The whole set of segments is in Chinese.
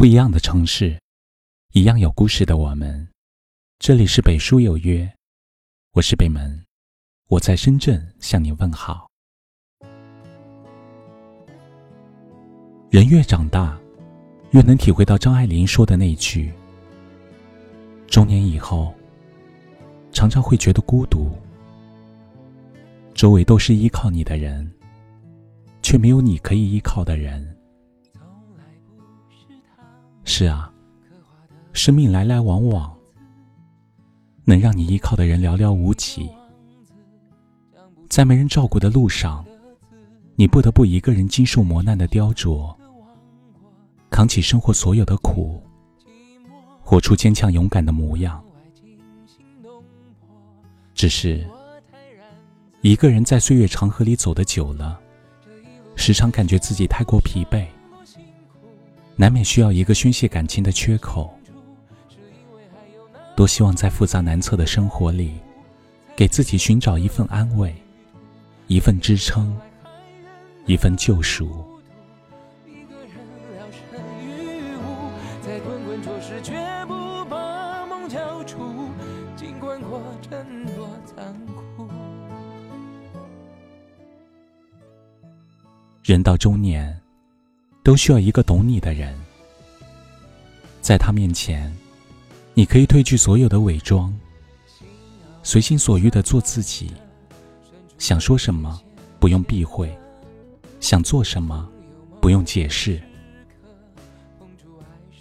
不一样的城市，一样有故事的我们。这里是北书有约，我是北门，我在深圳向你问好。人越长大，越能体会到张爱玲说的那句：中年以后，常常会觉得孤独，周围都是依靠你的人，却没有你可以依靠的人。是啊，生命来来往往，能让你依靠的人寥寥无几，在没人照顾的路上，你不得不一个人经受磨难的雕琢。扛起生活所有的苦，活出坚强勇敢的模样。只是，一个人在岁月长河里走得久了，时常感觉自己太过疲惫，难免需要一个宣泄感情的缺口。多希望在复杂难测的生活里，给自己寻找一份安慰，一份支撑，一份救赎。人到中年，都需要一个懂你的人，在他面前，你可以褪去所有的伪装，随心所欲的做自己，想说什么不用避讳，想做什么不用解释。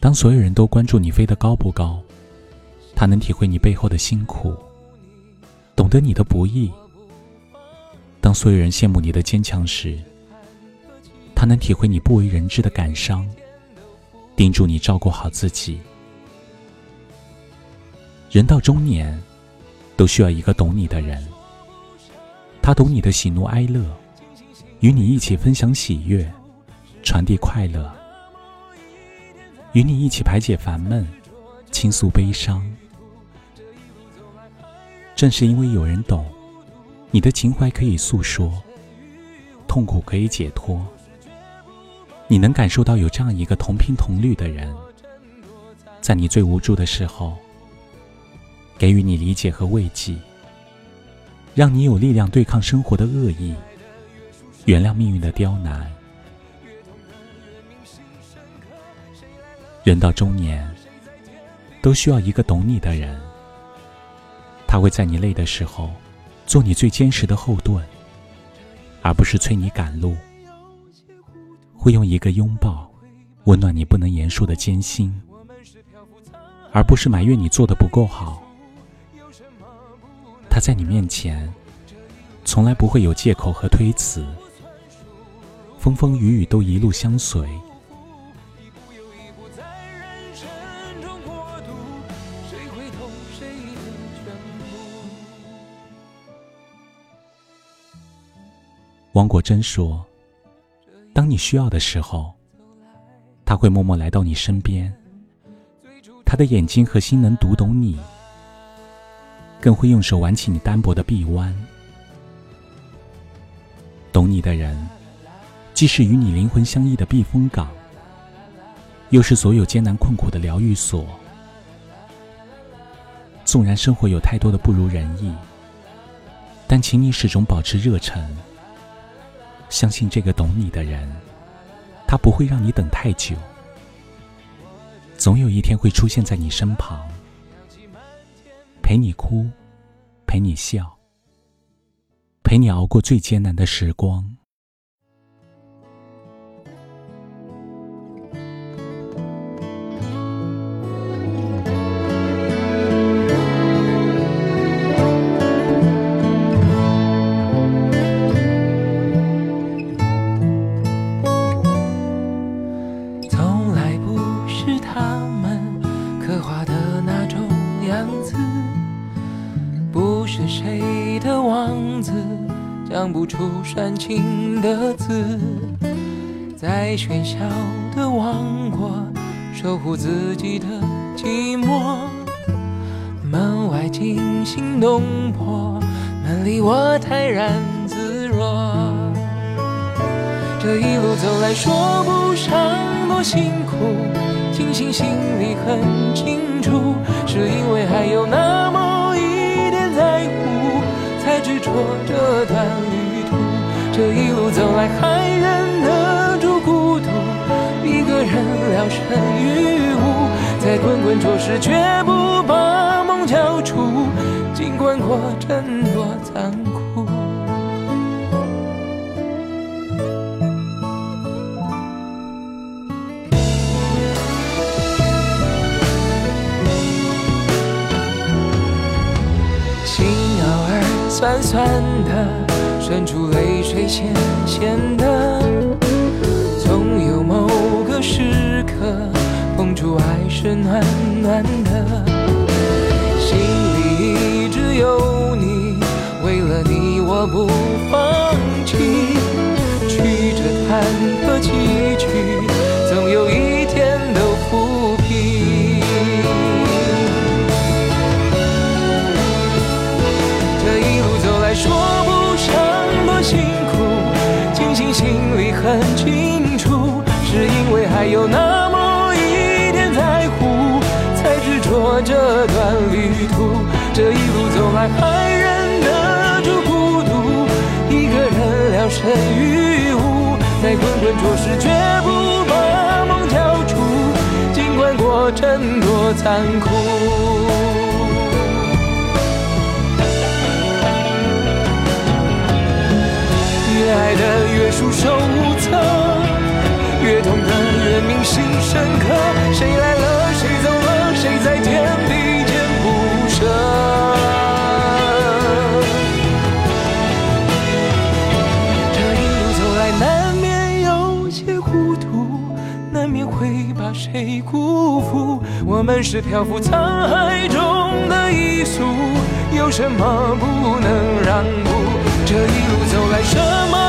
当所有人都关注你飞得高不高，他能体会你背后的辛苦，懂得你的不易；当所有人羡慕你的坚强时，他能体会你不为人知的感伤，叮嘱你照顾好自己。人到中年，都需要一个懂你的人，他懂你的喜怒哀乐，与你一起分享喜悦，传递快乐。与你一起排解烦闷，倾诉悲伤。正是因为有人懂，你的情怀可以诉说，痛苦可以解脱。你能感受到有这样一个同频同律的人，在你最无助的时候，给予你理解和慰藉，让你有力量对抗生活的恶意，原谅命运的刁难。人到中年，都需要一个懂你的人。他会在你累的时候，做你最坚实的后盾，而不是催你赶路。会用一个拥抱，温暖你不能言说的艰辛，而不是埋怨你做的不够好。他在你面前，从来不会有借口和推辞，风风雨雨都一路相随。王国珍说：“当你需要的时候，他会默默来到你身边。他的眼睛和心能读懂你，更会用手挽起你单薄的臂弯。懂你的人，既是与你灵魂相依的避风港，又是所有艰难困苦的疗愈所。纵然生活有太多的不如人意，但请你始终保持热忱。”相信这个懂你的人，他不会让你等太久，总有一天会出现在你身旁，陪你哭，陪你笑，陪你熬过最艰难的时光。讲不出煽情的字，在喧嚣的王国守护自己的寂寞。门外惊心动魄，门里我泰然自若。这一路走来，说不上多辛苦。庆幸心里很清楚，是因为还有那这段旅途。这一路走来，还忍得住孤独，一个人聊胜于无，在滚滚浊世绝不把梦交出，尽管过程多残酷。酸酸的，渗出泪水咸咸的，总有某个时刻，碰触爱是暖暖的，心里一直有你，为了你我不放弃，曲折坎坷崎很清楚，是因为还有那么一点在乎，才执着这段旅途。这一路走来，还忍得住孤独，一个人聊胜于无，在滚滚浊世绝不把梦交出，尽管过程多残酷。束手无策，越痛的越铭心深刻。谁来了，谁走了，谁在天地间不舍？这一路走来，难免有些糊涂，难免会把谁辜负。我们是漂浮沧海中的一粟，有什么不能让步？这一路走来，什么